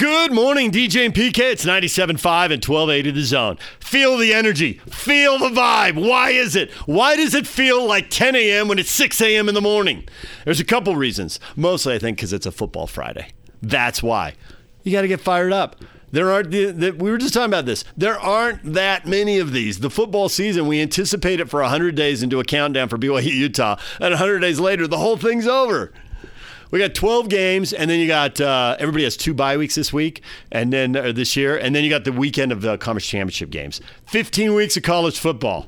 Good morning, DJ and PK. It's 97.5 and 1280 the zone. Feel the energy. Feel the vibe. Why is it? Why does it feel like 10 a.m. when it's 6 a.m. in the morning? There's a couple reasons. Mostly, I think, because it's a football Friday. That's why. You got to get fired up. There aren't, the, the, we were just talking about this. There aren't that many of these. The football season, we anticipate it for 100 days into a countdown for BYU Utah. And 100 days later, the whole thing's over. We got 12 games, and then you got uh, everybody has two bye weeks this week, and then uh, this year, and then you got the weekend of the conference championship games. 15 weeks of college football,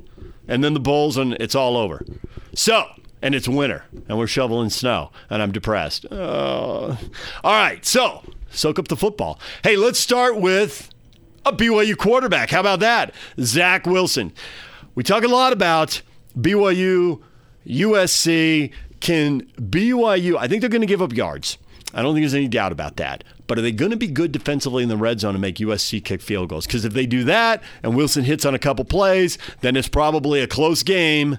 and then the bowls, and it's all over. So, and it's winter, and we're shoveling snow, and I'm depressed. Uh, all right, so soak up the football. Hey, let's start with a BYU quarterback. How about that? Zach Wilson. We talk a lot about BYU, USC. Can BYU, I think they're going to give up yards. I don't think there's any doubt about that. But are they going to be good defensively in the red zone and make USC kick field goals? Because if they do that and Wilson hits on a couple plays, then it's probably a close game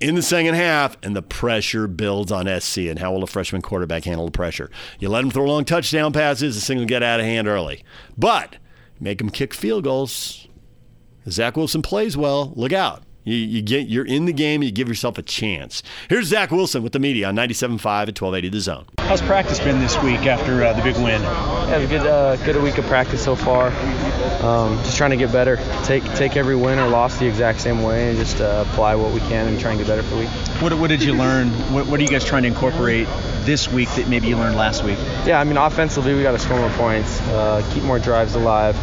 in the second half, and the pressure builds on SC. And how will a freshman quarterback handle the pressure? You let him throw long touchdown passes, this thing will get out of hand early. But make him kick field goals. Zach Wilson plays well. Look out. You, you get you're in the game. You give yourself a chance. Here's Zach Wilson with the media on 97.5 at 1280 The Zone. How's practice been this week after uh, the big win? Yeah, a good uh, good week of practice so far. Um, just trying to get better. Take take every win or loss the exact same way and just uh, apply what we can and try and get better for the week. What, what did you learn? What, what are you guys trying to incorporate this week that maybe you learned last week? Yeah, I mean offensively we got to score more points, uh, keep more drives alive.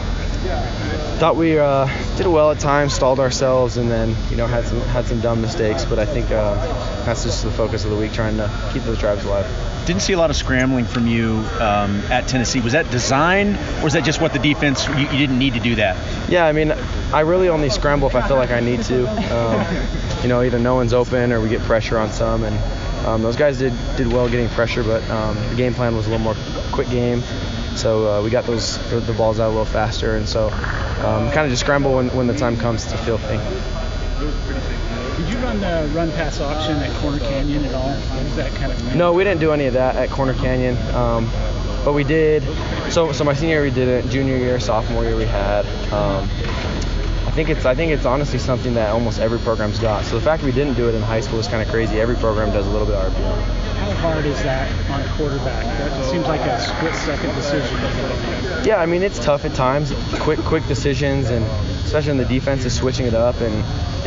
Thought we uh, did well at times, stalled ourselves, and then you know had some had some dumb mistakes. But I think uh, that's just the focus of the week, trying to keep those drives alive. Didn't see a lot of scrambling from you um, at Tennessee. Was that designed, or is that just what the defense? You, you, didn't need to do that. Yeah, I mean, I really only scramble if I feel like I need to. Um, you know, either no one's open or we get pressure on some, and um, those guys did did well getting pressure, but um, the game plan was a little more quick game. So uh, we got those the, balls out a little faster, and so um, kind of just scramble when, when the time comes to feel thing. Did you run the run pass option at Corner Canyon at all? was that kind of? No, we didn't do any of that at Corner Canyon. Um, but we did. So, so my senior year we did it. Junior year, sophomore year we had. Um, I think it's I think it's honestly something that almost every program's got. So the fact we didn't do it in high school is kind of crazy. Every program does a little bit of RPO. How hard is that on a quarterback? That seems like a split-second decision. Yeah, I mean it's tough at times. Quick, quick decisions, and especially in the defense is switching it up and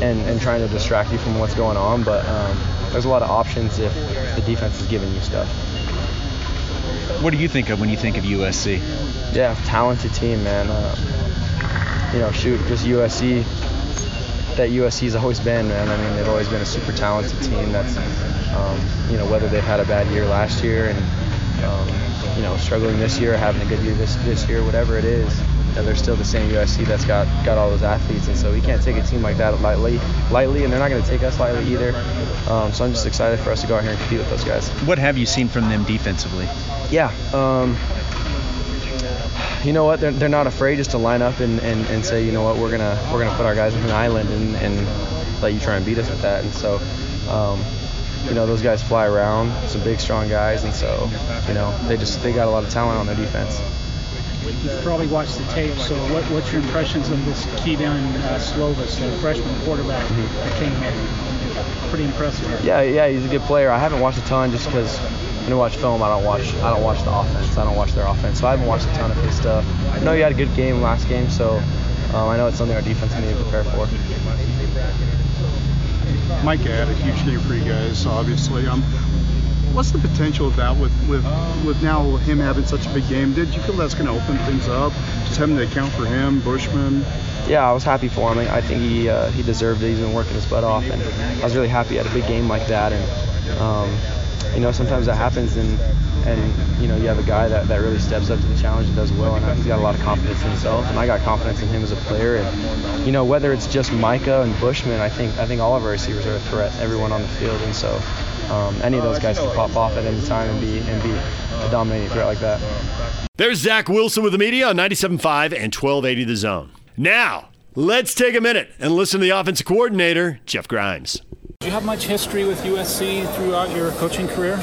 and, and trying to distract you from what's going on. But um, there's a lot of options if the defense is giving you stuff. What do you think of when you think of USC? Yeah, talented team, man. Uh, you know, shoot, just USC that USC's always been, man. I mean, they've always been a super talented team. That's, um, you know, whether they've had a bad year last year and, um, you know, struggling this year, or having a good year this this year, whatever it is, they're still the same USC that's got got all those athletes, and so we can't take a team like that lightly, lightly, and they're not going to take us lightly either. Um, so I'm just excited for us to go out here and compete with those guys. What have you seen from them defensively? Yeah. Um, you know what? They're, they're not afraid just to line up and, and, and say, you know what, we're gonna we're gonna put our guys in an island and, and let you try and beat us with that. And so, um, you know, those guys fly around, some big strong guys, and so, you know, they just they got a lot of talent on their defense. You've probably watched the tape, so what, what's your impressions of this Kedon uh, Slovis, the freshman quarterback mm-hmm. that came in? Pretty impressive. Yeah, yeah, he's a good player. I haven't watched a ton just because when I watch film, I don't watch I don't watch the offense. I don't watch their offense, so I haven't watched a ton of his stuff. I know he had a good game last game, so um, I know it's something our defense needs to prepare for. Mike had a huge game for you guys, obviously. Um, what's the potential of that with with with now him having such a big game? Did you feel that's going to open things up? Just having to account for him, Bushman. Yeah, I was happy for him. I think he uh, he deserved it. He's been working his butt off, and I was really happy had a big game like that. And um, you know, sometimes that happens and and you know you have a guy that, that really steps up to the challenge and does well and he's got a lot of confidence in himself and I got confidence in him as a player and you know whether it's just Micah and Bushman I think I think all of our receivers are a threat everyone on the field and so um, any of those guys can pop off at any time and be and be a dominating threat like that. There's Zach Wilson with the media on 97.5 and 1280 The Zone. Now let's take a minute and listen to the offensive coordinator Jeff Grimes. Do you have much history with USC throughout your coaching career?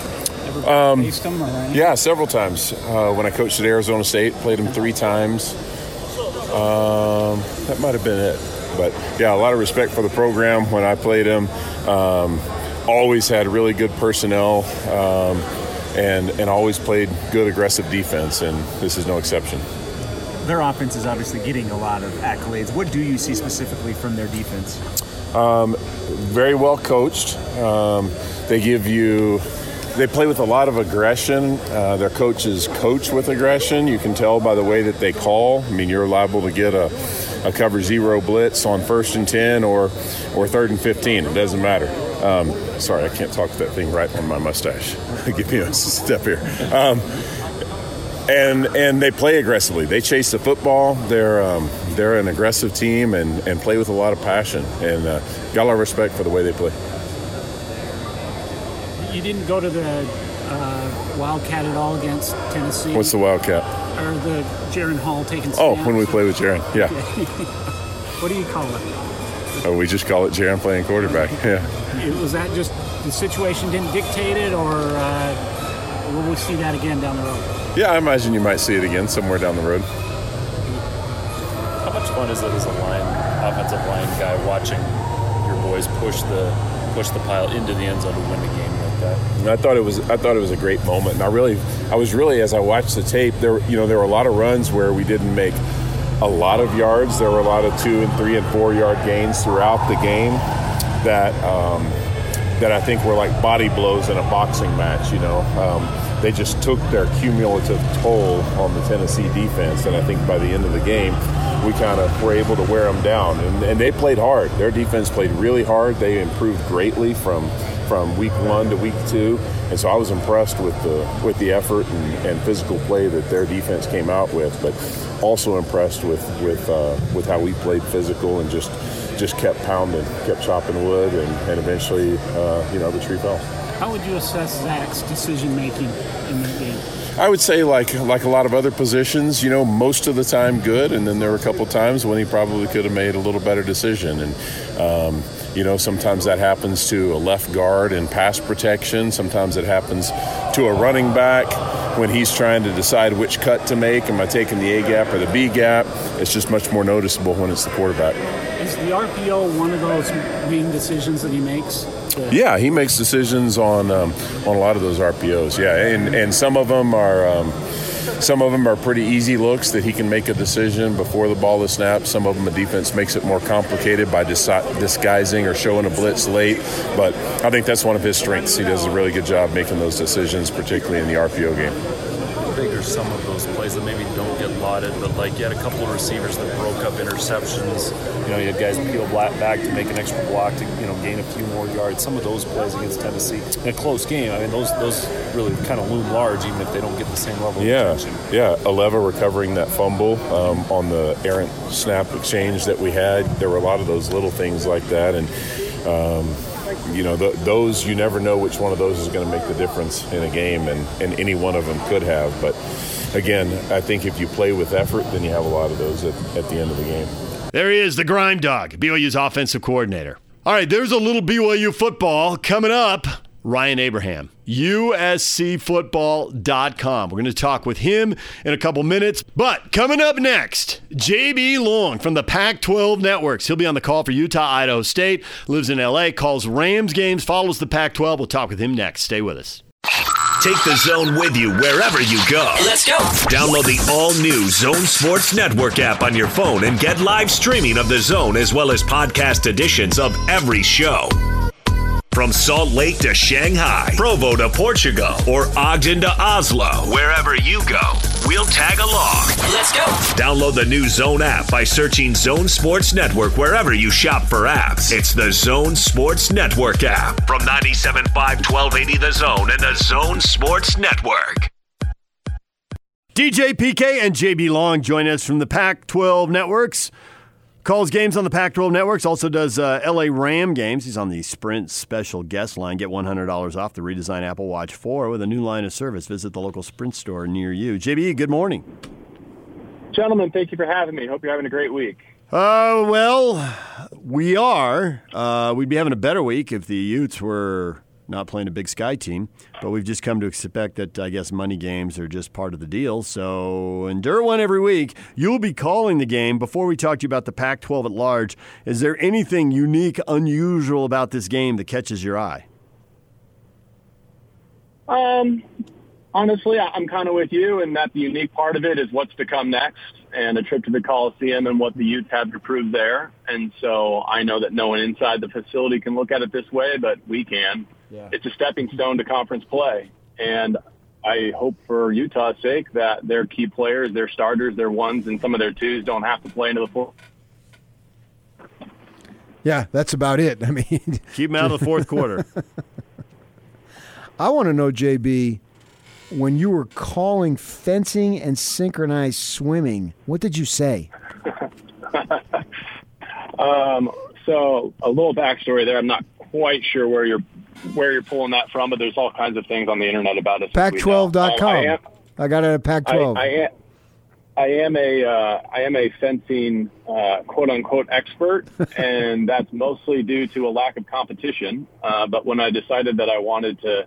Um. Yeah, several times. Uh, when I coached at Arizona State, played him three times. Um, that might have been it. But yeah, a lot of respect for the program when I played him. Um, always had really good personnel um, and, and always played good aggressive defense, and this is no exception. Their offense is obviously getting a lot of accolades. What do you see specifically from their defense? Um, very well coached. Um, they give you they play with a lot of aggression. Uh, their coaches coach with aggression. You can tell by the way that they call. I mean, you're liable to get a, a cover zero blitz on first and 10 or, or third and 15. It doesn't matter. Um, sorry, I can't talk that thing right on my mustache. Give me a step here. Um, and and they play aggressively. They chase the football. They're um, they're an aggressive team and, and play with a lot of passion. And uh, got a lot of respect for the way they play didn't go to the uh, Wildcat at all against Tennessee? What's the Wildcat? Or the Jaren Hall taking Oh, when we play with Jaren, yeah. what do you call it? Oh, we just call it Jaren playing quarterback, yeah. Was that just the situation didn't dictate it, or uh, will we see that again down the road? Yeah, I imagine you might see it again somewhere down the road. How much fun is it as a line, offensive line guy watching your boys push the push the pile into the end zone to win the game like that. And I thought it was I thought it was a great moment. And I really I was really as I watched the tape there you know there were a lot of runs where we didn't make a lot of yards. There were a lot of two and three and four yard gains throughout the game that um, that I think were like body blows in a boxing match. You know, um, they just took their cumulative toll on the Tennessee defense, and I think by the end of the game, we kind of were able to wear them down. And, and, they played hard. Their defense played really hard. They improved greatly from from week one to week two. And so I was impressed with the with the effort and, and physical play that their defense came out with, but also impressed with with uh, with how we played physical and just just kept pounding, kept chopping wood, and, and eventually, uh, you know, the tree fell. How would you assess Zach's decision making in that game? I would say like like a lot of other positions, you know, most of the time good, and then there were a couple times when he probably could have made a little better decision. And um, you know, sometimes that happens to a left guard in pass protection. Sometimes it happens to a running back when he's trying to decide which cut to make. Am I taking the A gap or the B gap? It's just much more noticeable when it's the quarterback. Is the RPO one of those main decisions that he makes? Yeah, he makes decisions on um, on a lot of those RPOs. Yeah, and and some of them are. Um, some of them are pretty easy looks that he can make a decision before the ball is snapped. Some of them, the defense makes it more complicated by disguising or showing a blitz late. But I think that's one of his strengths. He does a really good job making those decisions, particularly in the RPO game. How big are some of those plays that maybe don't get lauded, but like you had a couple of receivers that broke up interceptions. You know, you had guys peel back to make an extra block to you know gain a few more yards. Some of those plays against Tennessee in a close game. I mean, those those really kind of loom large, even if they don't get the same level yeah, of attention. Yeah, Aleva recovering that fumble um, on the errant snap exchange that we had. There were a lot of those little things like that, and. Um, you know, th- those you never know which one of those is going to make the difference in a game, and, and any one of them could have. But again, I think if you play with effort, then you have a lot of those at, at the end of the game. There he is, the grime dog, BYU's offensive coordinator. All right, there's a little BYU football coming up. Ryan Abraham, USCFootball.com. We're going to talk with him in a couple minutes. But coming up next, JB Long from the Pac 12 Networks. He'll be on the call for Utah, Idaho State, lives in LA, calls Rams games, follows the Pac 12. We'll talk with him next. Stay with us. Take the zone with you wherever you go. Let's go. Download the all new Zone Sports Network app on your phone and get live streaming of the zone as well as podcast editions of every show. From Salt Lake to Shanghai, Provo to Portugal, or Ogden to Oslo, wherever you go, we'll tag along. Let's go. Download the new Zone app by searching Zone Sports Network wherever you shop for apps. It's the Zone Sports Network app from 97.5 1280 The Zone and the Zone Sports Network. DJ PK and JB Long join us from the Pac 12 networks. Calls games on the Pac 12 networks, also does uh, LA Ram games. He's on the Sprint special guest line. Get $100 off the redesigned Apple Watch 4 with a new line of service. Visit the local Sprint store near you. JB, good morning. Gentlemen, thank you for having me. Hope you're having a great week. Uh, well, we are. Uh, we'd be having a better week if the Utes were not playing a Big Sky team, but we've just come to expect that I guess money games are just part of the deal. So endure one every week. You'll be calling the game. Before we talk to you about the Pac-12 at large, is there anything unique, unusual about this game that catches your eye? Um, honestly, I'm kind of with you in that the unique part of it is what's to come next and a trip to the Coliseum and what the Utes have to prove there. And so I know that no one inside the facility can look at it this way, but we can. Yeah. It's a stepping stone to conference play. And I hope for Utah's sake that their key players, their starters, their ones, and some of their twos don't have to play into the fourth. Yeah, that's about it. I mean, Keep them out of the fourth quarter. I want to know, JB, when you were calling fencing and synchronized swimming, what did you say? Um, so a little backstory there. I'm not quite sure where you're where you're pulling that from, but there's all kinds of things on the internet about us. that we know. Um, I Pac12.com. am- I got it at Pac12. I, I am. I am a uh, I am a fencing uh, quote unquote expert, and that's mostly due to a lack of competition. Uh, but when I decided that I wanted to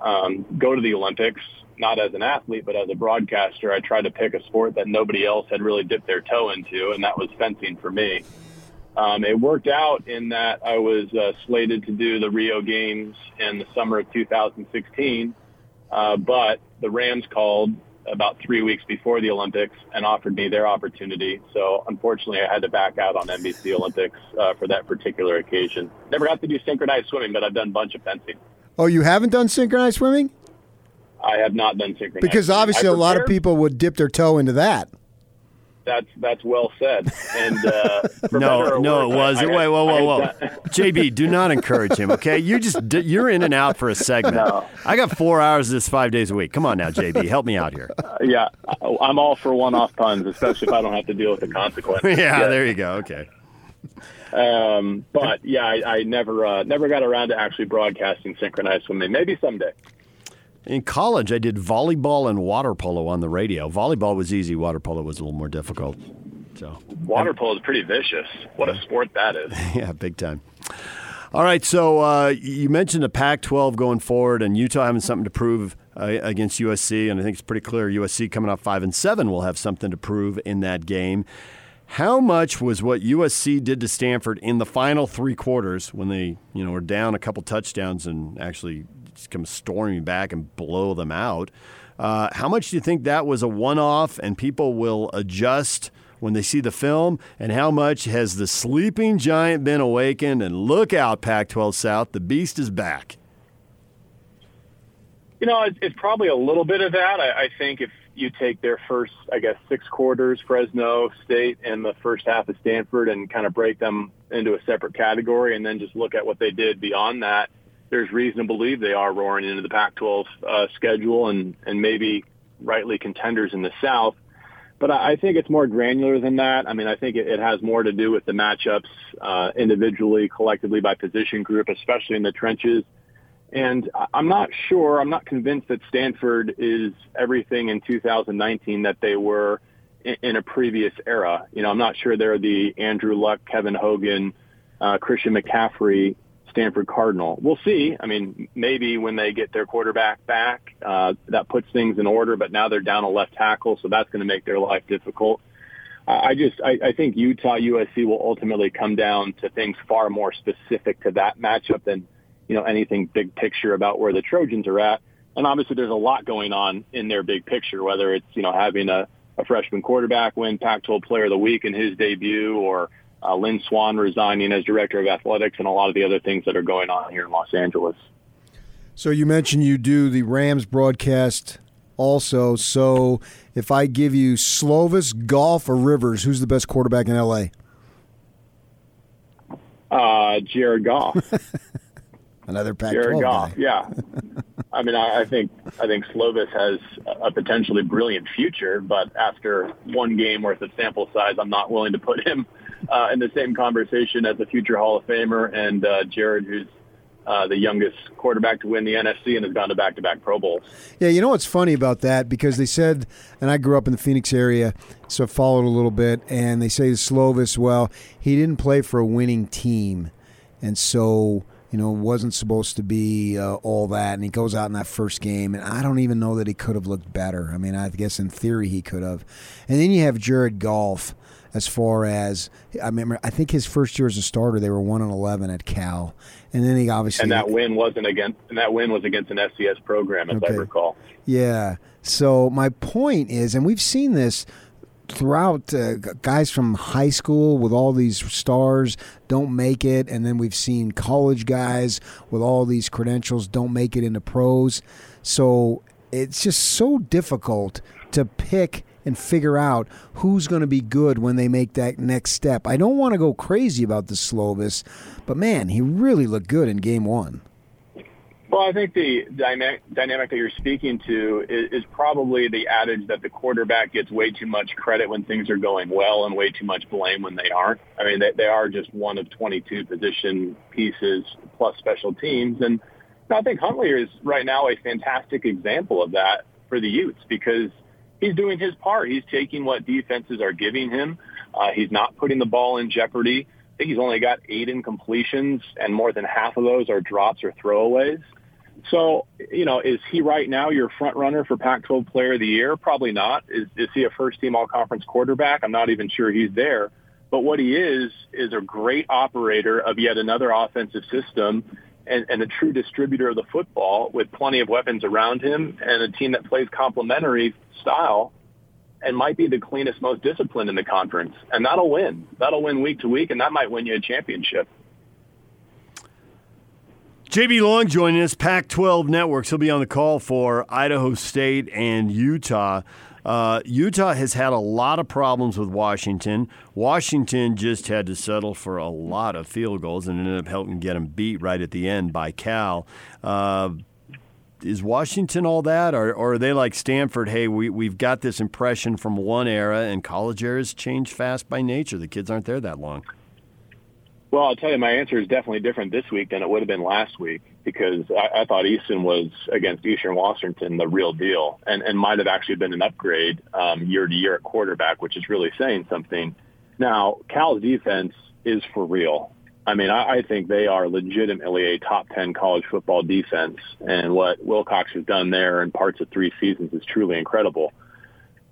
um, go to the Olympics, not as an athlete but as a broadcaster, I tried to pick a sport that nobody else had really dipped their toe into, and that was fencing for me. Um, it worked out in that I was uh, slated to do the Rio Games in the summer of 2016, uh, but the Rams called about three weeks before the Olympics and offered me their opportunity. So unfortunately, I had to back out on NBC Olympics uh, for that particular occasion. Never got to do synchronized swimming, but I've done a bunch of fencing. oh, you haven't done synchronized swimming? I have not done synchronized. Because obviously a lot of people would dip their toe into that. That's that's well said. And uh, No, no, it worse, I- wasn't. I- Wait, whoa, whoa, whoa. JB, do not encourage him, okay? You just you're in and out for a segment. No. I got four hours of this five days a week. Come on now, JB, help me out here. yeah, I'm all for one-off puns, especially if I don't have to deal with the consequences. yeah, there you go. Okay. Um, but yeah, I, I never uh, never got around to actually broadcasting synchronized swimming. Maybe someday. In college, I did volleyball and water polo on the radio. Volleyball was easy. Water polo was a little more difficult. So Water polo is pretty vicious. What a sport that is. yeah, big time. All right, so uh, you mentioned the Pac-12 going forward, and Utah having something to prove uh, against USC, and I think it's pretty clear USC coming off five and seven will have something to prove in that game. How much was what USC did to Stanford in the final three quarters when they, you know, were down a couple touchdowns and actually come storming back and blow them out? Uh, how much do you think that was a one-off, and people will adjust? when they see the film, and how much has the sleeping giant been awakened? And look out, Pac 12 South, the beast is back. You know, it's, probably a little bit of that. I think if you take their first, I guess, six quarters, Fresno State, and the first half of Stanford, and kind of break them into a separate category, and then just look at what they did beyond that, there's reason to believe they are roaring into the Pac-12 uh, schedule and and maybe rightly contenders in the South. But I think it's more granular than that. I mean, I think it, has more to do with the matchups uh, individually, collectively, by position group, especially in the trenches. And I'm not sure, I'm not convinced that Stanford is everything in 2019 that they were in, in a previous era. You know, I'm not sure they're the Andrew Luck, Kevin Hogan, uh, Christian McCaffrey Stanford Cardinal. We'll see. I mean, maybe when they get their quarterback back, uh, that puts things in order, but now they're down a left tackle, so that's going to make their life difficult. I I just, I, I think Utah USC will ultimately come down to things far more specific to that matchup than, you know, anything big picture about where the Trojans are at. And obviously there's a lot going on in their big picture, whether it's, you know, having a, a freshman quarterback win Pac-12 player of the week in his debut or uh, Lynn Swann resigning as director of athletics and a lot of the other things that are going on here in Los Angeles. So you mentioned you do the Rams broadcast also. So if I give you Slovis, Goff, or Rivers, who's the best quarterback in LA? Uh, Jared Goff. Another Pac-12 Jared Goff. guy. Yeah. I mean, I, I think I think Slovis has a potentially brilliant future, but after one game worth of sample size, I'm not willing to put him uh, in the same conversation as a future Hall of Famer and uh, Jared, who's uh, the youngest quarterback to win the NFC and has gone to back-to-back Pro Bowls. Yeah, you know what's funny about that? Because they said, and I grew up in the Phoenix area, so I followed a little bit, and they say Slovis, well, he didn't play for a winning team. And so you know, wasn't supposed to be uh, all that, and he goes out in that first game, and I don't even know that he could have looked better. I mean, I guess in theory he could have. And then you have Jared Goff, as far as I remember, I think his first year as a starter, they were one and eleven at Cal, and then he obviously and that win wasn't against and that win was against an FCS program, as Okay. I recall. Yeah. So my point is, and we've seen this throughout uh, guys from high school with all these stars don't make it and then we've seen college guys with all these credentials don't make it into pros so it's just so difficult to pick and figure out who's going to be good when they make that next step i don't want to go crazy about the slovis but man he really looked good in game one Well, I think the dynamic, that you're speaking to is, is probably the adage that the quarterback gets way too much credit when things are going well and way too much blame when they aren't. I mean, they, they are just one of 22 position pieces plus special teams. And I think Huntley is right now a fantastic example of that for the Utes because he's doing his part. He's taking what defenses are giving him. Uh, he's not putting the ball in jeopardy. I think he's only got eight incompletions, and more than half of those are drops or throwaways. So, you know, is he right now your front runner for Pac-12 Player of the Year? Probably not. Is, is he a first-team All-Conference quarterback? I'm not even sure he's there. But what he is is a great operator of yet another offensive system and, and a true distributor of the football with plenty of weapons around him and a team that plays complementary style and might be the cleanest, most disciplined in the conference. And that'll win. That'll win week to week, and that might win you a championship. JB Long joining us, Pac 12 Networks. He'll be on the call for Idaho State and Utah. Uh, Utah has had a lot of problems with Washington. Washington just had to settle for a lot of field goals and ended up helping get them beat right at the end by Cal. Uh, is Washington all that, or, or are they like Stanford? Hey, we, we've got this impression from one era, and college eras change fast by nature. The kids aren't there that long. Well, I'll tell you, my answer is definitely different this week than it would have been last week because I, I thought Eason was against Eastern Washington the real deal, and and might have actually been an upgrade um, year to year at quarterback, which is really saying something. Now, Cal's defense is for real. I mean, I, I think they are legitimately a top ten college football defense, and what Wilcox has done there in parts of three seasons is truly incredible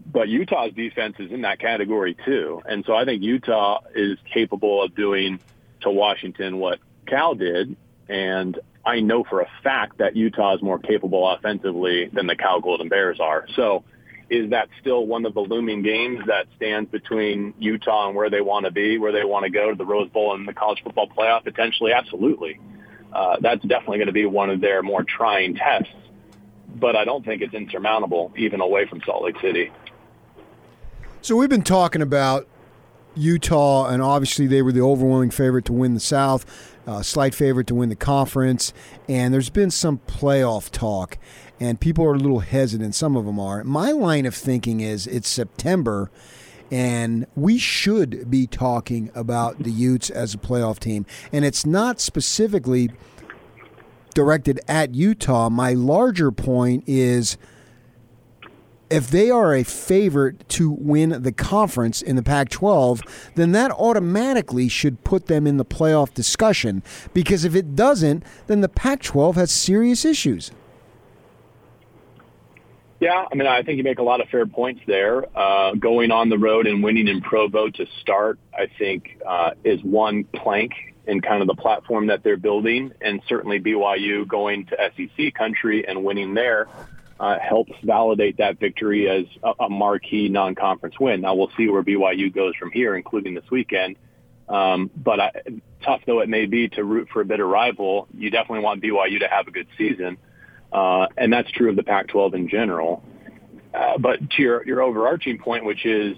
but Utah's defense is in that category too. And so I think Utah is capable of doing to Washington what Cal did. And I know for a fact that Utah is more capable offensively than the Cal Golden Bears are. So is that still one of the looming games that stands between Utah and where they want to be, where they want to go to the Rose Bowl and the college football playoff? Potentially, absolutely. Uh, that's definitely going to be one of their more trying tests. But I don't think it's insurmountable, even away from Salt Lake City. So we've been talking about Utah, and obviously they were the overwhelming favorite to win the South, uh, slight favorite to win the conference, and there's been some playoff talk, and people are a little hesitant. Some of them are. My line of thinking is it's September. And we should be talking about the Utes as a playoff team. And it's not specifically directed at Utah. My larger point is if they are a favorite to win the conference in the Pac 12, then that automatically should put them in the playoff discussion. Because if it doesn't, then the Pac 12 has serious issues. Yeah, I mean, I think you make a lot of fair points there. Uh, going on the road and winning in Provo to start, I think, uh, is one plank in kind of the platform that they're building. And certainly BYU going to SEC country and winning there uh, helps validate that victory as a, a marquee non-conference win. Now we'll see where BYU goes from here, including this weekend. Um, but I, tough though it may be to root for a bitter rival, you definitely want BYU to have a good season. Uh, and that's true of the Pac-12 in general. Uh, but to your, your overarching point, which is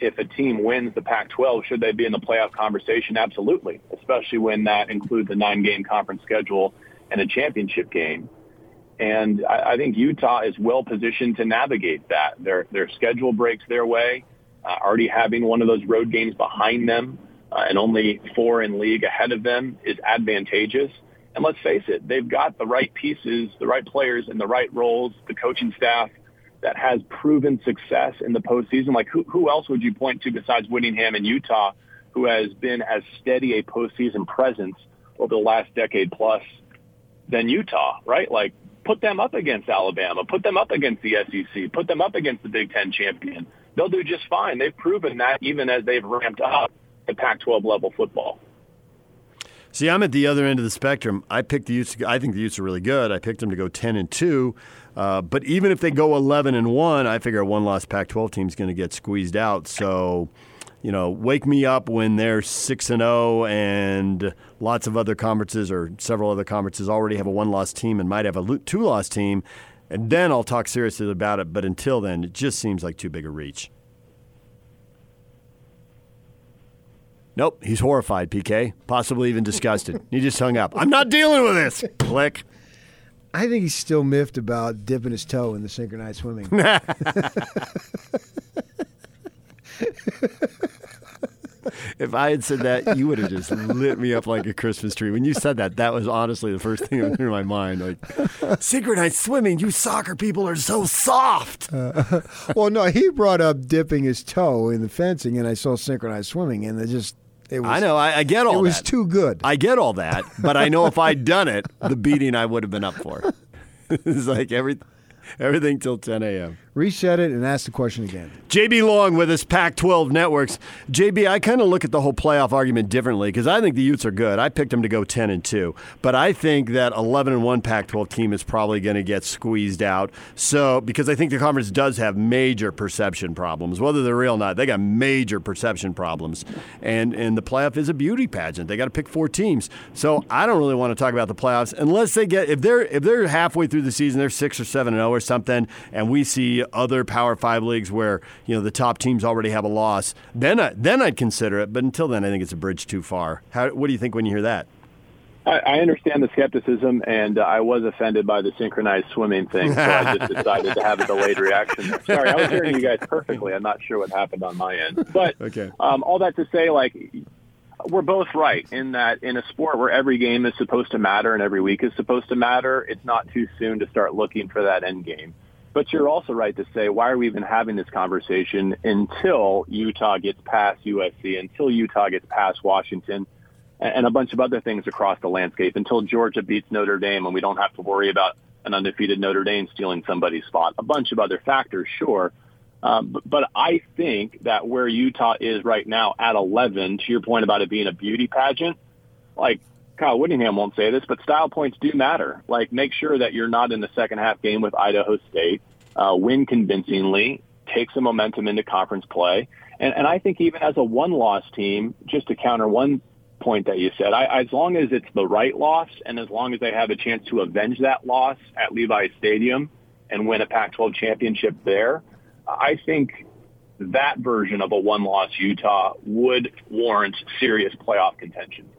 if a team wins the Pac-12, should they be in the playoff conversation? Absolutely, especially when that includes a nine-game conference schedule and a championship game. And I, I think Utah is well positioned to navigate that. Their their schedule breaks their way. Uh, already having one of those road games behind them uh, and only four in league ahead of them is advantageous. And let's face it, they've got the right pieces, the right players in the right roles, the coaching staff that has proven success in the postseason. Like who, who else would you point to besides Whittingham and Utah, who has been as steady a postseason presence over the last decade plus than Utah, right? Like put them up against Alabama, put them up against the SEC, put them up against the Big Ten champion. They'll do just fine. They've proven that even as they've ramped up the Pac-12 level football. See, I'm at the other end of the spectrum. I picked the Utes. I think the Utes are really good. I picked them to go 10 and two. Uh, but even if they go 11 and one, I figure a one-loss Pac-12 team is going to get squeezed out. So, you know, wake me up when they're six and zero, and lots of other conferences or several other conferences already have a one-loss team and might have a two-loss team, and then I'll talk seriously about it. But until then, it just seems like too big a reach. Nope, he's horrified, PK. Possibly even disgusted. he just hung up. I'm not dealing with this. Click. I think he's still miffed about dipping his toe in the synchronized swimming. if I had said that, you would have just lit me up like a Christmas tree. When you said that, that was honestly the first thing that in my mind. Like synchronized swimming, you soccer people are so soft. Uh, well, no, he brought up dipping his toe in the fencing, and I saw synchronized swimming, and it just was, I know. I, I, get all. It was too good. I get all that, but I know if I'd done it, the beating I would have been up for. it's like every everything till 10 a.m. Reset it and ask the question again. JB Long with us, Pac 12 Networks. JB, I kind of look at the whole playoff argument differently because I think the Utes are good. I picked them to go 10 and 2, but I think that 11 and 1 Pac 12 team is probably going to get squeezed out. So, because I think the conference does have major perception problems, whether they're real or not, they got major perception problems. And, and the playoff is a beauty pageant. They got to pick four teams. So, I don't really want to talk about the playoffs unless they get, if they're, if they're halfway through the season, they're 6 or 7 and 0 or something, and we see other Power Five leagues where you know the top teams already have a loss, then I, then I'd consider it. But until then, I think it's a bridge too far. How, what do you think when you hear that? I, I understand the skepticism, and uh, I was offended by the synchronized swimming thing, so I just decided to have a delayed reaction. Sorry, I was hearing you guys perfectly. I'm not sure what happened on my end, but okay. um, all that to say, like we're both right in that in a sport where every game is supposed to matter and every week is supposed to matter, it's not too soon to start looking for that end game. But you're also right to say, why are we even having this conversation until Utah gets past USC, until Utah gets past Washington, and a bunch of other things across the landscape, until Georgia beats Notre Dame and we don't have to worry about an undefeated Notre Dame stealing somebody's spot. A bunch of other factors, sure. Um, but, but I think that where Utah is right now at 11, to your point about it being a beauty pageant, like Kyle Whittingham won't say this, but style points do matter. Like make sure that you're not in the second half game with Idaho State, uh, win convincingly, take some momentum into conference play. And, and I think even as a one-loss team, just to counter one point that you said, I, as long as it's the right loss and as long as they have a chance to avenge that loss at Levi Stadium and win a Pac-12 championship there, I think that version of a one-loss Utah would warrant serious playoff contention.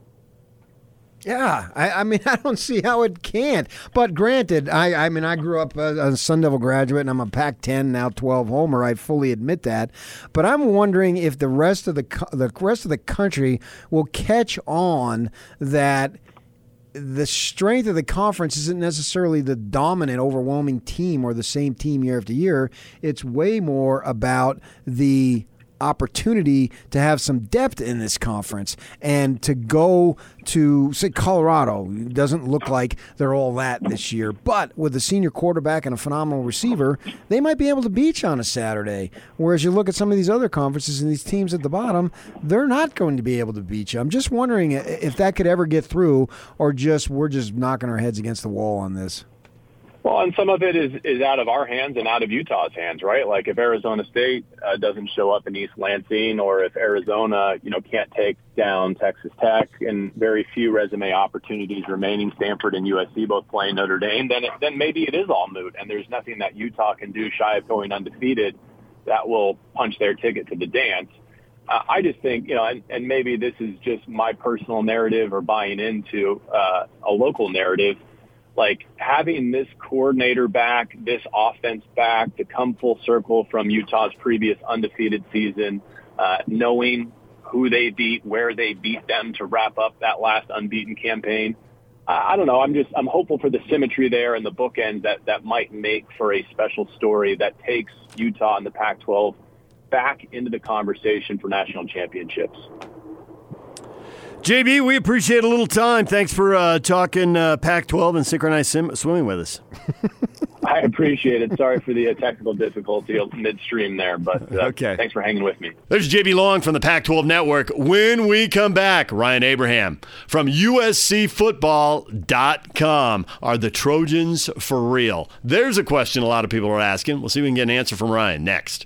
Yeah, I, I, mean, I don't see how it can't. But granted, I, I mean, I grew up a, a Sun Devil graduate, and I'm a Pac-10 now 12 homer. I fully admit that. But I'm wondering if the rest of the the rest of the country will catch on that the strength of the conference isn't necessarily the dominant, overwhelming team or the same team year after year. It's way more about the opportunity to have some depth in this conference and to go to say Colorado. Doesn't look like they're all that this year but with a senior quarterback and a phenomenal receiver they might be able to you on a Saturday. Whereas you look at some of these other conferences and these teams at the bottom they're not going to be able to you. I'm just wondering if that could ever get through or just we're just knocking our heads against the wall on this well, and some of it is is out of our hands and out of Utah's hands, right? Like if Arizona State uh, doesn't show up in East Lansing, or if Arizona, you know, can't take down Texas Tech, and very few resume opportunities remaining, Stanford and USC both playing Notre Dame, then it, then maybe it is all moot, and there's nothing that Utah can do shy of going undefeated that will punch their ticket to the dance. Uh, I just think, you know, and, and maybe this is just my personal narrative or buying into uh, a local narrative like having this coordinator back, this offense back to come full circle from Utah's previous undefeated season, uh, knowing who they beat, where they beat them to wrap up that last unbeaten campaign. I don't know. I'm just I'm hopeful for the symmetry there and the bookend that that might make for a special story that takes Utah and the Pac-12 back into the conversation for national championships. JB, we appreciate a little time. Thanks for uh, talking uh, Pac-12 and synchronized sim- swimming with us. I appreciate it. Sorry for the uh, technical difficulty midstream there, but uh, Okay. thanks for hanging with me. There's JB Long from the Pac 12 Network. When we come back, Ryan Abraham from USCFootball.com. Are the Trojans for real? There's a question a lot of people are asking. We'll see if we can get an answer from Ryan next.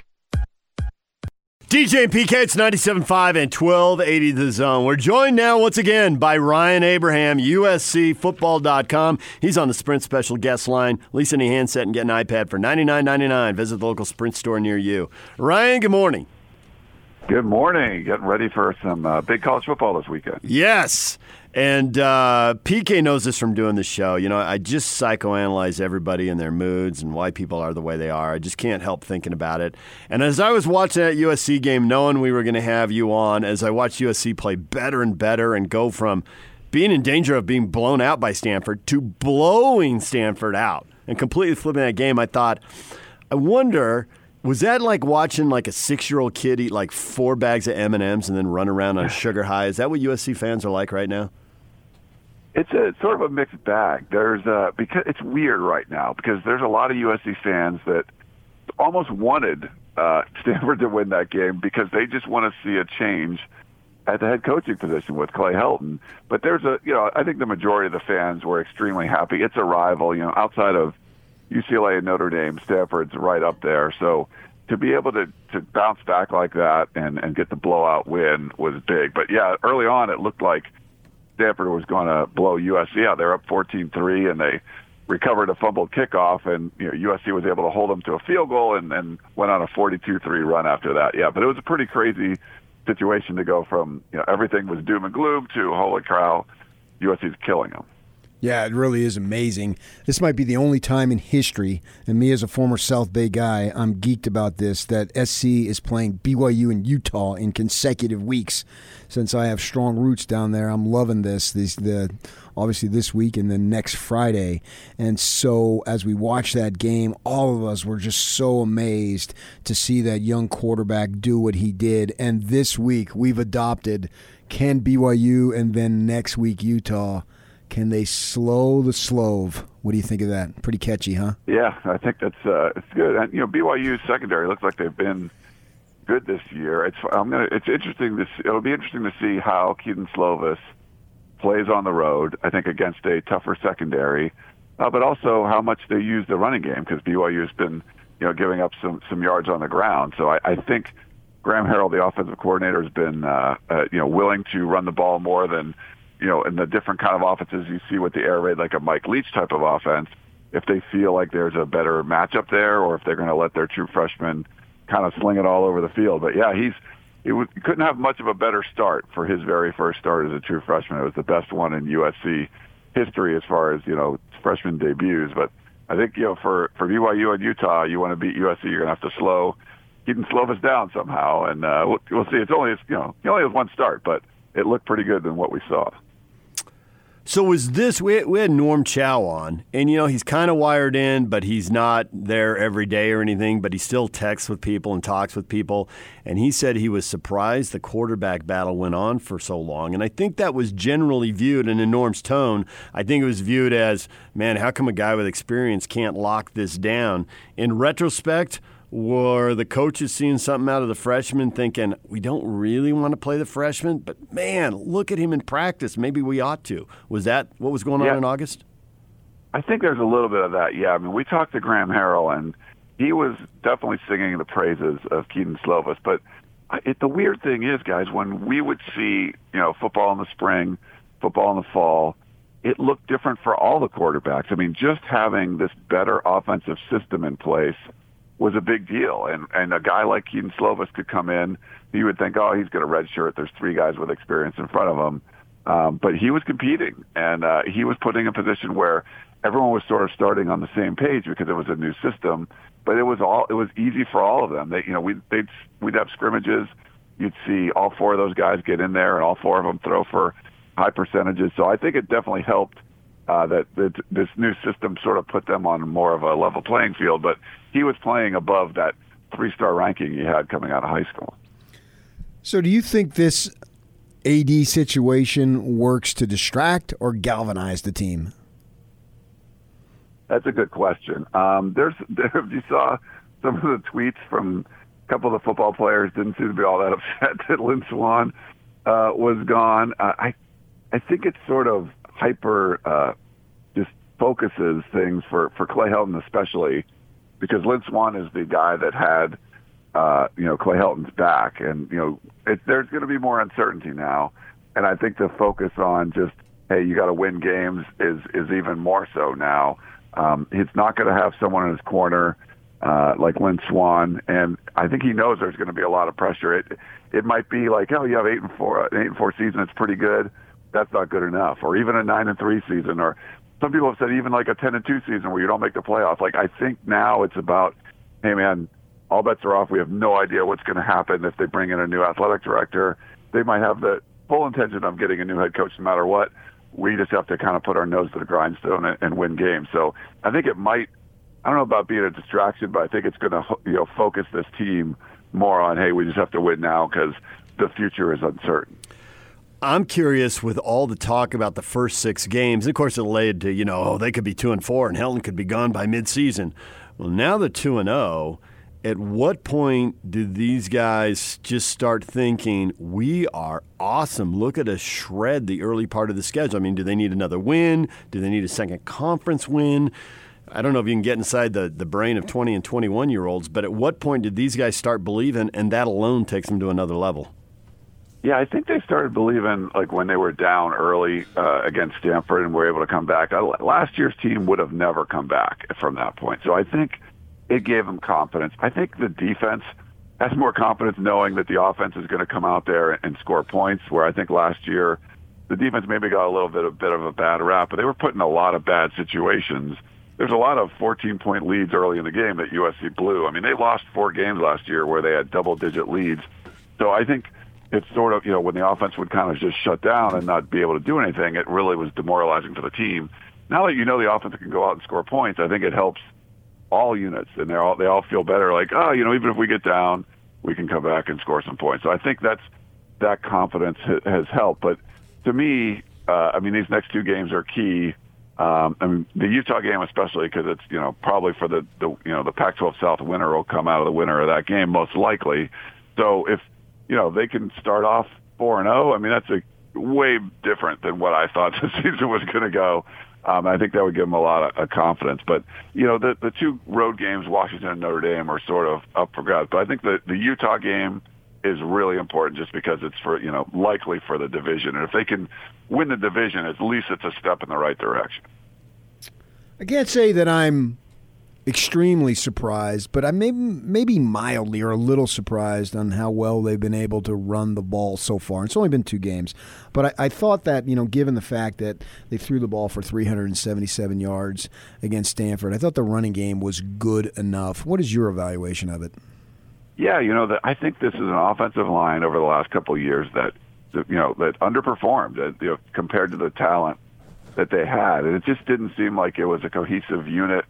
DJ and PK, it's 97.5 and 1280 The Zone. We're joined now once again by Ryan Abraham, USCFootball.com. He's on the Sprint special guest line. Lease any handset and get an iPad for $99.99. Visit the local Sprint store near you. Ryan, good morning. Good morning. Getting ready for some uh, big college football this weekend. Yes. And uh, PK knows this from doing the show. You know, I just psychoanalyze everybody and their moods and why people are the way they are. I just can't help thinking about it. And as I was watching that USC game, knowing we were going to have you on, as I watched USC play better and better and go from being in danger of being blown out by Stanford to blowing Stanford out and completely flipping that game, I thought, I wonder. Was that like watching like a six-year-old kid eat like four bags of M and M's and then run around on sugar high? Is that what USC fans are like right now? It's a sort of a mixed bag. There's uh because it's weird right now because there's a lot of USC fans that almost wanted uh, Stanford to win that game because they just want to see a change at the head coaching position with Clay Helton. But there's a you know I think the majority of the fans were extremely happy. It's a rival, you know, outside of UCLA and Notre Dame, Stanford's right up there. So to be able to to bounce back like that and and get the blowout win was big. But yeah, early on it looked like Stanford was going to blow USC out. They're up 14-3 and they recovered a fumbled kickoff and you know USC was able to hold them to a field goal and then went on a 42-3 run after that. Yeah, but it was a pretty crazy situation to go from, you know, everything was doom and gloom to holy cow, USC's killing them. Yeah, it really is amazing. This might be the only time in history, and me as a former South Bay guy, I'm geeked about this, that SC is playing BYU and Utah in consecutive weeks. Since I have strong roots down there, I'm loving this. These the obviously this week and then next Friday. And so as we watch that game, all of us were just so amazed to see that young quarterback do what he did. And this week we've adopted can BYU and then next week Utah. Can they slow the slove? What do you think of that? Pretty catchy, huh? Yeah, I think that's uh, it's good. And you know, BYU's secondary looks like they've been good this year. It's I'm gonna. It's interesting This it'll be interesting to see how Kedon Slovis plays on the road. I think against a tougher secondary, uh, but also how much they use the running game because BYU has been you know giving up some some yards on the ground. So I, I think Graham Harrell, the offensive coordinator, has been uh, uh, you know willing to run the ball more than you know in the different kind of offenses you see with the air raid, like a Mike Leach type of offense. If they feel like there's a better matchup there, or if they're going to let their true freshman kind of sling it all over the field. But yeah, he's he, he couldn't have much of a better start for his very first start as a true freshman. It was the best one in USC history as far as you know freshman debuts. But I think you know for for BYU and Utah, you want to beat USC, you're going to have to slow Kedon Slovis down somehow, and uh, we'll, we'll see. It's only you know he only has one start, but it looked pretty good than what we saw. So was this we we had Norm Chow on, and you know he's kind of wired in, but he's not there every day or anything. But he still texts with people and talks with people, and he said he was surprised the quarterback battle went on for so long. And I think that was generally viewed, and in Norm's tone, I think it was viewed as, man, how come a guy with experience can't lock this down? In retrospect. Were the coaches seeing something out of the freshman thinking, we don't really want to play the freshman, but man, look at him in practice. Maybe we ought to. Was that what was going on Yeah. in August? I think there's a little bit of that. Yeah, I mean, we talked to Graham Harrell, and he was definitely singing the praises of Kedon Slovis. But it, the weird thing is, guys, when we would see, you know, football in the spring, football in the fall, it looked different for all the quarterbacks. I mean, just having this better offensive system in place was a big deal. And and a guy like Kedon Slovis could come in. You would think, oh, he's got a red shirt. There's three guys with experience in front of him. Um, but he was competing, and uh, he was putting a position where everyone was sort of starting on the same page because it was a new system. But it was all it was easy for all of them. They, you know, we they'd we'd have scrimmages. You'd see all four of those guys get in there, and all four of them throw for high percentages. So I think it definitely helped uh, that, that this new system sort of put them on more of a level playing field. But he was playing above that three-star ranking he had coming out of high school. So, do you think this AD situation works to distract or galvanize the team? That's a good question. Um, there's there, you saw some of the tweets from a couple of the football players didn't seem to be all that upset that Lynn Swann uh, was gone. Uh, I I think it's sort of hyper uh, just focuses things for for Clay Helton especially because Lynn Swann is the guy that had uh, you know Clay Helton's back, and you know it, there's going to be more uncertainty now, and I think the focus on just hey you got to win games is is even more so now. Um, he's not going to have someone in his corner uh, like Lynn Swann, and I think he knows there's going to be a lot of pressure. It it might be like, oh, you have eight and four, an eight and four season, it's pretty good. That's not good enough, or even a nine and three season, or some people have said even like a ten and two season where you don't make the playoffs. Like I think now it's about, hey man, all bets are off. We have no idea what's going to happen if they bring in a new athletic director. They might have the full intention of getting a new head coach no matter what. We just have to kind of put our nose to the grindstone and, and win games. So I think it might I don't know about being a distraction, but I think it's going to you know focus this team more on hey, we just have to win now because the future is uncertain. I'm curious with all the talk about the first six games. Of course, it led to you know oh they could be two and four and Helton could be gone by midseason. Well, now they're two and zero. Oh. At what point do these guys just start thinking we are awesome? Look at us shred the early part of the schedule. I mean, do they need another win? Do they need a second conference win? I don't know if you can get inside the, the brain of 20 and 21 year olds, but at what point did these guys start believing, and that alone takes them to another level? Yeah, I think they started believing like when they were down early uh, against Stanford and were able to come back. Last year's team would have never come back from that point. So I think it gave them confidence. I think the defense has more confidence knowing that the offense is going to come out there and score points. Where I think last year the defense maybe got a little bit a bit of a bad rap, but they were put in a lot of bad situations there's a lot of 14 point leads early in the game that USC blew. I mean, they lost four games last year where they had double digit leads. So I think it's sort of, you know, when the offense would kind of just shut down and not be able to do anything, it really was demoralizing for the team. Now that you know the offense can go out and score points, I think it helps all units and they all, they all feel better like, oh, you know, even if we get down, we can come back and score some points. So I think that's, that confidence has helped. But to me, uh, I mean, these next two games are key um, I mean, the Utah game especially because it's you know probably for the, the you know the Pac-12 South winner will come out of the winner of that game most likely. So if you know they can start off four and zero, oh, I mean that's a way different than what I thought the season was going to go. Um, I think that would give them a lot of, of confidence. But you know the the two road games, Washington and Notre Dame, are sort of up for grabs. But I think the the Utah game is really important just because it's for you know likely for the division, and if they can win the division, at least it's a step in the right direction. I can't say that I'm extremely surprised, but I may maybe mildly or a little surprised on how well they've been able to run the ball so far. It's only been two games, but I, I, thought that you know, given the fact that they threw the ball for 377 yards against Stanford, I thought the running game was good enough. What is your evaluation of it? Yeah, you know, the, I think this is an offensive line over the last couple of years that, you know, that underperformed you know, compared to the talent that they had, and it just didn't seem like it was a cohesive unit.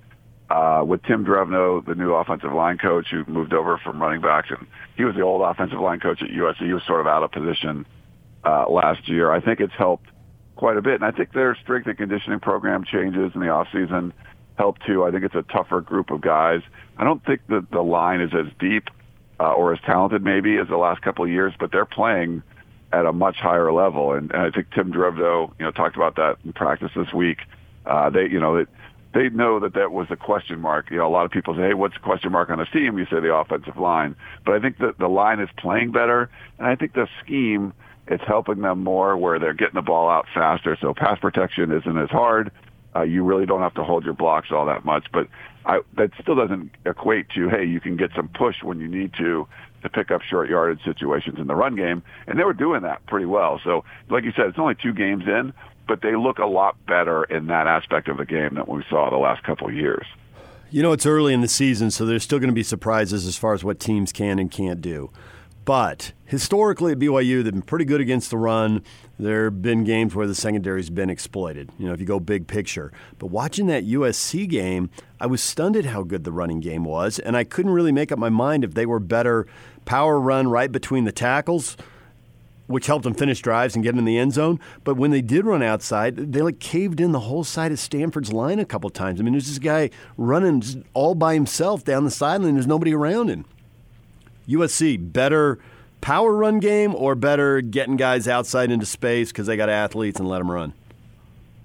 Uh, with Tim Drevno, the new offensive line coach who moved over from running backs, and he was the old offensive line coach at USC. He was sort of out of position uh, last year. I think it's helped quite a bit, and I think their strength and conditioning program changes in the off season help too. I think it's a tougher group of guys. I don't think that the line is as deep uh, or as talented maybe as the last couple of years, but they're playing at a much higher level. And, and I think Tim Drevno, you know, talked about that in practice this week. Uh, they, you know, that they know that that was a question mark. You know, a lot of people say, "Hey, what's the question mark on this team?" You say the offensive line, but I think that the line is playing better, and I think the scheme is helping them more, where they're getting the ball out faster, so pass protection isn't as hard. Uh, you really don't have to hold your blocks all that much, but I, that still doesn't equate to hey, you can get some push when you need to to pick up short yardage situations in the run game, and they were doing that pretty well. So, like you said, it's only two games in, but they look a lot better in that aspect of the game than we saw the last couple of years. You know, it's early in the season, so there's still going to be surprises as far as what teams can and can't do. But historically at BYU, they've been pretty good against the run. There have been games where the secondary's been exploited, you know, if you go big picture. But watching that USC game, I was stunned at how good the running game was, and I couldn't really make up my mind if they were better power run right between the tackles which helped them finish drives and get in the end zone. But when they did run outside, they like caved in the whole side of Stanford's line a couple times. I mean, there's this guy running all by himself down the sideline. There's nobody around him. USC better power run game or better getting guys outside into space because they got athletes and let them run.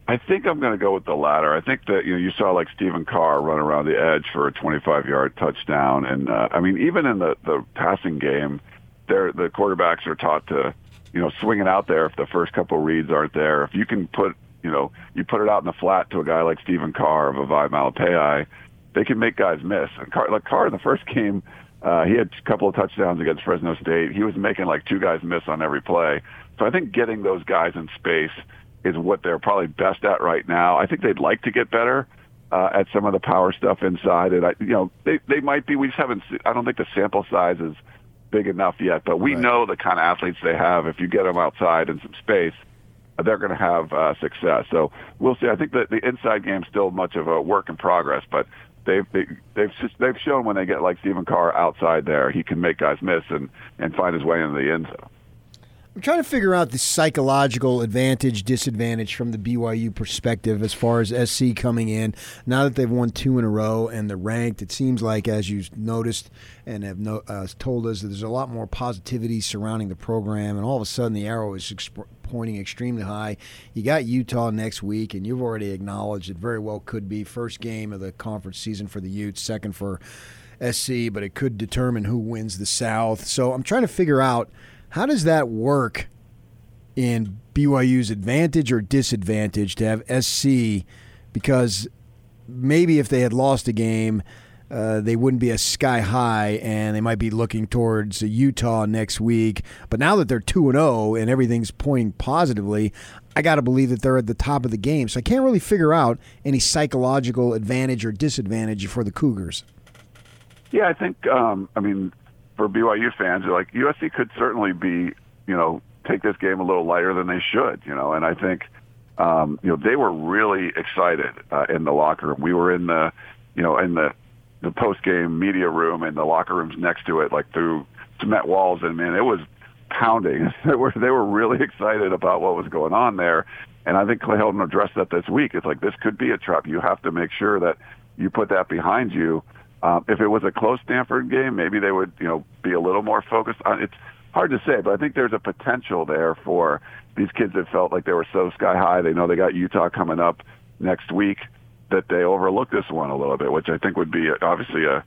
I think I'm going to go with the latter. I think that you know you saw like Stephen Carr run around the edge for a 25 yard touchdown, and uh, I mean even in the the passing game, there the quarterbacks are taught to you know, swing it out there if the first couple reads aren't there. If you can put, you know, you put it out in the flat to a guy like Stephen Carr of Vavae Malepeai, they can make guys miss. And Carr, like Carr in the first game, uh, he had a couple of touchdowns against Fresno State. He was making like two guys miss on every play. So I think getting those guys in space is what they're probably best at right now. I think they'd like to get better uh, at some of the power stuff inside. And I, you know, they they might be. We just haven't. I don't think the sample size is big enough yet, but we right. know the kind of athletes they have. If you get them outside in some space, they're going to have uh, success. So we'll see. I think that the inside game is still much of a work in progress, but they've they, they've they've shown when they get like Stephen Carr outside there, he can make guys miss and and find his way into the end zone. I'm trying to figure out the psychological advantage, disadvantage from the BYU perspective as far as SC coming in. Now that they've won two in a row and they're ranked, it seems like, as you've noticed and have no, uh, told us, that there's a lot more positivity surrounding the program. And all of a sudden, the arrow is exp- pointing extremely high. You got Utah next week, and you've already acknowledged it very well could be first game of the conference season for the Utes, second for SC, but it could determine who wins the South. So I'm trying to figure out – how does that work in BYU's advantage or disadvantage to have SC? Because maybe if they had lost a game, uh, they wouldn't be as sky high, and they might be looking towards Utah next week. But now that they're two and zero oh and everything's pointing positively, I got to believe that they're at the top of the game. So I can't really figure out any psychological advantage or disadvantage for the Cougars. Yeah, I think. Um, I mean, for BYU fans, like USC could certainly be, you know, take this game a little lighter than they should, you know, and I think, um, you know, they were really excited uh, in the locker room. We were in the, you know, in the the post game media room and the locker rooms next to it, like through cement walls, and man, it was pounding. they were they were really excited about what was going on there, and I think Clay Helton addressed that this week. It's like this could be a trap. You have to make sure that you put that behind you um, if it was a close Stanford game, maybe they would, you know, be a little more focused on. It's hard to say, but I think there's a potential there for these kids that felt like they were so sky high. They know they got Utah coming up next week that they overlooked this one a little bit, which I think would be obviously a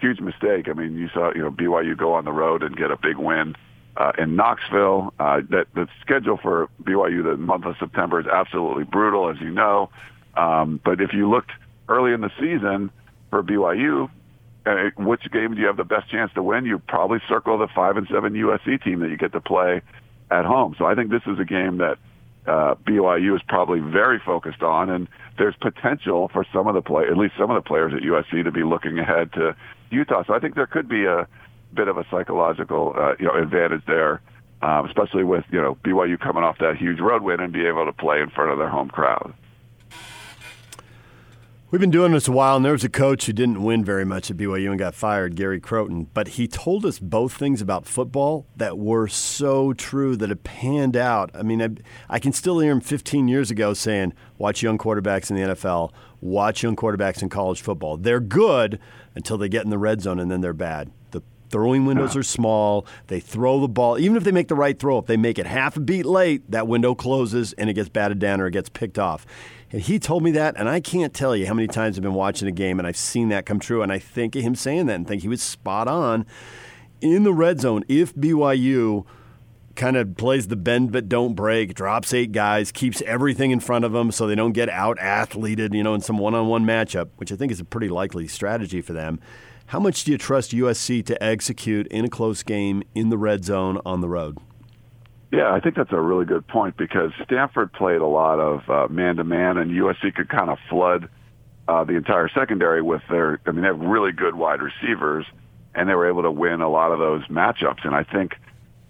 huge mistake. I mean, you saw, you know, BYU go on the road and get a big win uh, in Knoxville. Uh, that the schedule for BYU the month of September is absolutely brutal, as you know. Um, but if you looked early in the season, for BYU, uh, which game do you have the best chance to win? You probably circle the five and seven USC team that you get to play at home. So I think this is a game that uh, BYU is probably very focused on, and there's potential for some of the play, at least some of the players at USC, to be looking ahead to Utah. So I think there could be a bit of a psychological, uh, you know, advantage there, um, especially with you know BYU coming off that huge road win and be able to play in front of their home crowd. We've been doing this a while, and there was a coach who didn't win very much at BYU and got fired, Gary Crowton. But he told us both things about football that were so true that it panned out. I mean, I, I can still hear him 15 years ago saying, watch young quarterbacks in the NFL, watch young quarterbacks in college football. They're good until they get in the red zone, and then they're bad. The throwing windows are small. They throw the ball, even if they make the right throw, if they make it half a beat late, that window closes and it gets batted down or it gets picked off. And he told me that, and I can't tell you how many times I've been watching a game and I've seen that come true. And I think of him saying that and think he was spot on in the red zone. If BYU kind of plays the bend but don't break, drops eight guys, keeps everything in front of them so they don't get out athleted, you know, in some one on one matchup, which I think is a pretty likely strategy for them. How much do you trust USC to execute in a close game in the red zone on the road? Yeah, I think that's a really good point because Stanford played a lot of man to man, and USC could kind of flood uh, the entire secondary with their. I mean, they have really good wide receivers, and they were able to win a lot of those matchups. And I think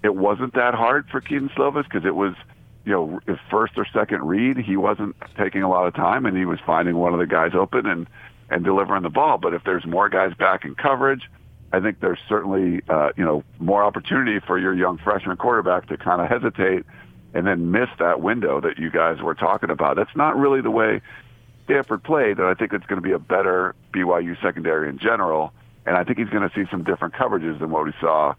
it wasn't that hard for Kedon Slovis because it was, you know, his first or second read. He wasn't taking a lot of time, and he was finding one of the guys open and and delivering the ball. But if there's more guys back in coverage, I think there's certainly, uh, you know, more opportunity for your young freshman quarterback to kind of hesitate and then miss that window that you guys were talking about. That's not really the way Stanford played, and I think it's going to be a better BYU secondary in general. And I think he's going to see some different coverages than what we saw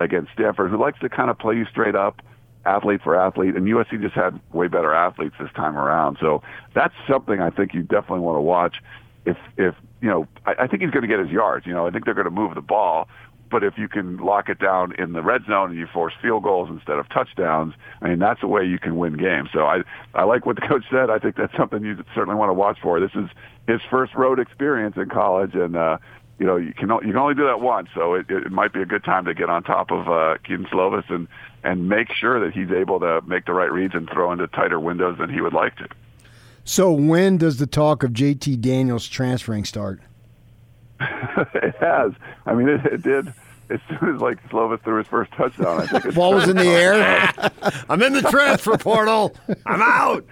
against Stanford, who likes to kind of play you straight up, athlete for athlete. And USC just had way better athletes this time around. So that's something I think you definitely want to watch. If if you know, I, I think he's going to get his yards. You know, I think they're going to move the ball. But if you can lock it down in the red zone and you force field goals instead of touchdowns, I mean that's a way you can win games. So I I like what the coach said. I think that's something you certainly want to watch for. This is his first road experience in college, and uh, you know you can you can only do that once. So it, it might be a good time to get on top of uh, Kedon Slovis and and make sure that he's able to make the right reads and throw into tighter windows than he would like to. So when does the talk of JT Daniels transferring start? it has. I mean, it, it did as soon as like Slovis threw his first touchdown. I think it ball was in the air. I'm in the transfer portal. I'm out.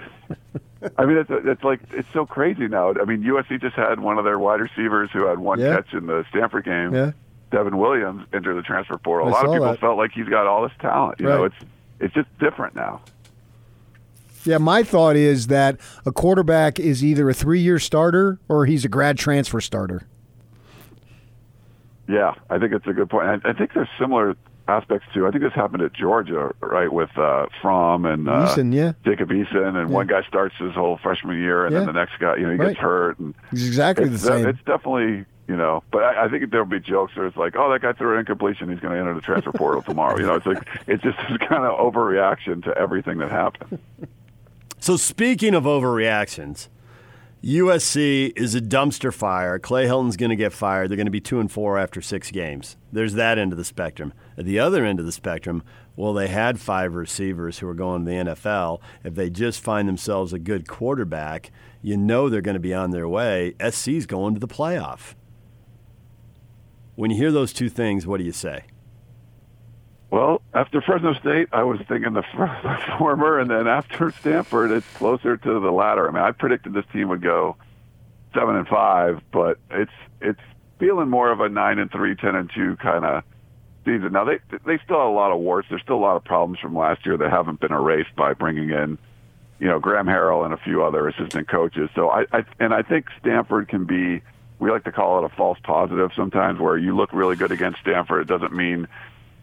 I mean, it's it's like it's so crazy now. I mean, USC just had one of their wide receivers who had one Yeah. catch in the Stanford game. Yeah. Devon Williams enter the transfer portal. I A lot of people that. felt like he's got all this talent. You know, it's it's just different now. Yeah, my thought is that a quarterback is either a three-year starter or he's a grad transfer starter. Yeah, I think it's a good point. I, I think there's similar aspects too. I think this happened at Georgia, right, with uh, Fromm and uh, Eason, yeah. Jacob Eason, and one guy starts his whole freshman year, and Yeah. then the next guy, you know, he Right. gets hurt, and He's exactly the it's, same. It's definitely, you know, but I, I think there'll be jokes where it's like, oh, that guy threw an incompletion, he's going to enter the transfer portal tomorrow. You know, it's like it's just this kind of overreaction to everything that happened. So speaking of overreactions, USC is a dumpster fire. Clay Helton's going to get fired. They're going to be two and four after six games. There's that end of the spectrum. At the other end of the spectrum, well, they had five receivers who are going to the NFL. If they just find themselves a good quarterback, you know they're going to be on their way. SC's going to the playoff. When you hear those two things, what do you say? Well, after Fresno State, I was thinking the former, and then after Stanford, it's closer to the latter. I mean, I predicted this team would go seven and five, but it's it's feeling more of a nine and three, ten and two kind of season. Now they they still have a lot of warts. There's still a lot of problems from last year that haven't been erased by bringing in, you know, Graham Harrell and a few other assistant coaches. So I, I and I think Stanford can be. We like to call it a false positive sometimes, where you look really good against Stanford. It doesn't mean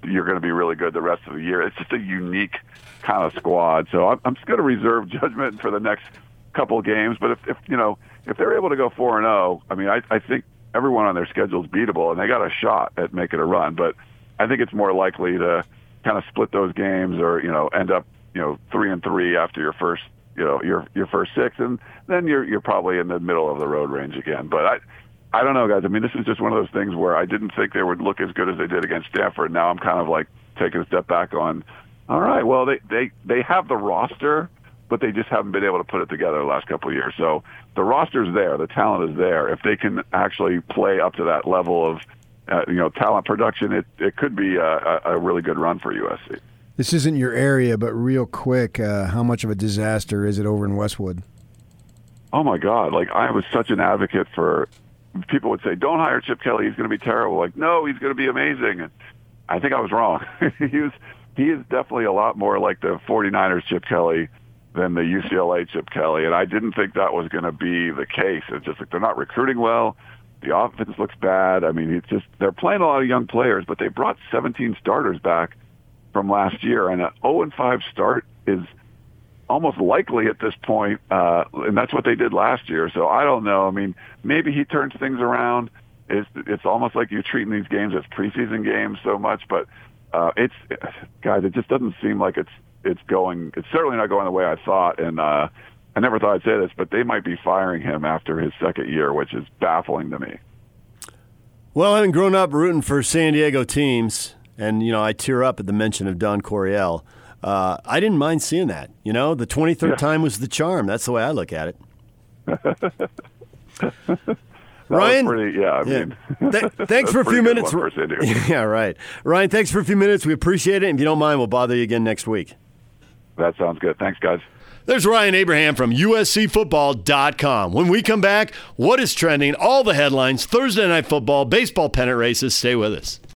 you're going to be really good the rest of the year. It's just a unique kind of squad. So I'm, I'm just going to reserve judgment for the next couple of games. But if, if you know if they're able to go four and zero, I mean, I, I think everyone on their schedule is beatable, and they got a shot at making a run. But I think it's more likely to kind of split those games, or you know, end up you know three and three after your first you know your your first six, and then you're you're probably in the middle of the road range again. But I. I don't know, guys. I mean, this is just one of those things where I didn't think they would look as good as they did against Stanford. Now I'm kind of like taking a step back on. All right, well, they they they have the roster, but they just haven't been able to put it together the last couple of years. So the roster's there, the talent is there. If they can actually play up to that level of uh, you know talent production, it it could be a, a, really good run for USC. This isn't your area, but real quick, uh, how much of a disaster is it over in Westwood? Oh my God! Like I was such an advocate for. People would say, "Don't hire Chip Kelly; he's going to be terrible." Like, no, he's going to be amazing. And I think I was wrong. he was. He is definitely a lot more like the 49ers Chip Kelly than the UCLA Chip Kelly, and I didn't think that was going to be the case. It's just like they're not recruiting well. The offense looks bad. I mean, it's just they're playing a lot of young players, but they brought 17 starters back from last year, and an 0 and 5 start is almost likely at this point, uh, and that's what they did last year. So I don't know. I mean, maybe he turns things around. It's it's almost like you're treating these games as preseason games so much, but uh, it's guys, it just doesn't seem like it's it's going. It's certainly not going the way I thought, and uh, I never thought I'd say this, but they might be firing him after his second year, which is baffling to me. Well, having grown up rooting for San Diego teams, and you know, I tear up at the mention of Don Coryell. Uh, I didn't mind seeing that. You know, the 23rd Yeah. time was the charm. That's the way I look at it. Ryan? pretty, yeah, I Yeah. mean, Th- thanks for a few minutes. one for San Diego. yeah, right. Ryan, thanks for a few minutes. We appreciate it. And if you don't mind, we'll bother you again next week. That sounds good. Thanks, guys. There's Ryan Abraham from USCFootball.com. When we come back, what is trending, all the headlines, Thursday night football, baseball pennant races. Stay with us.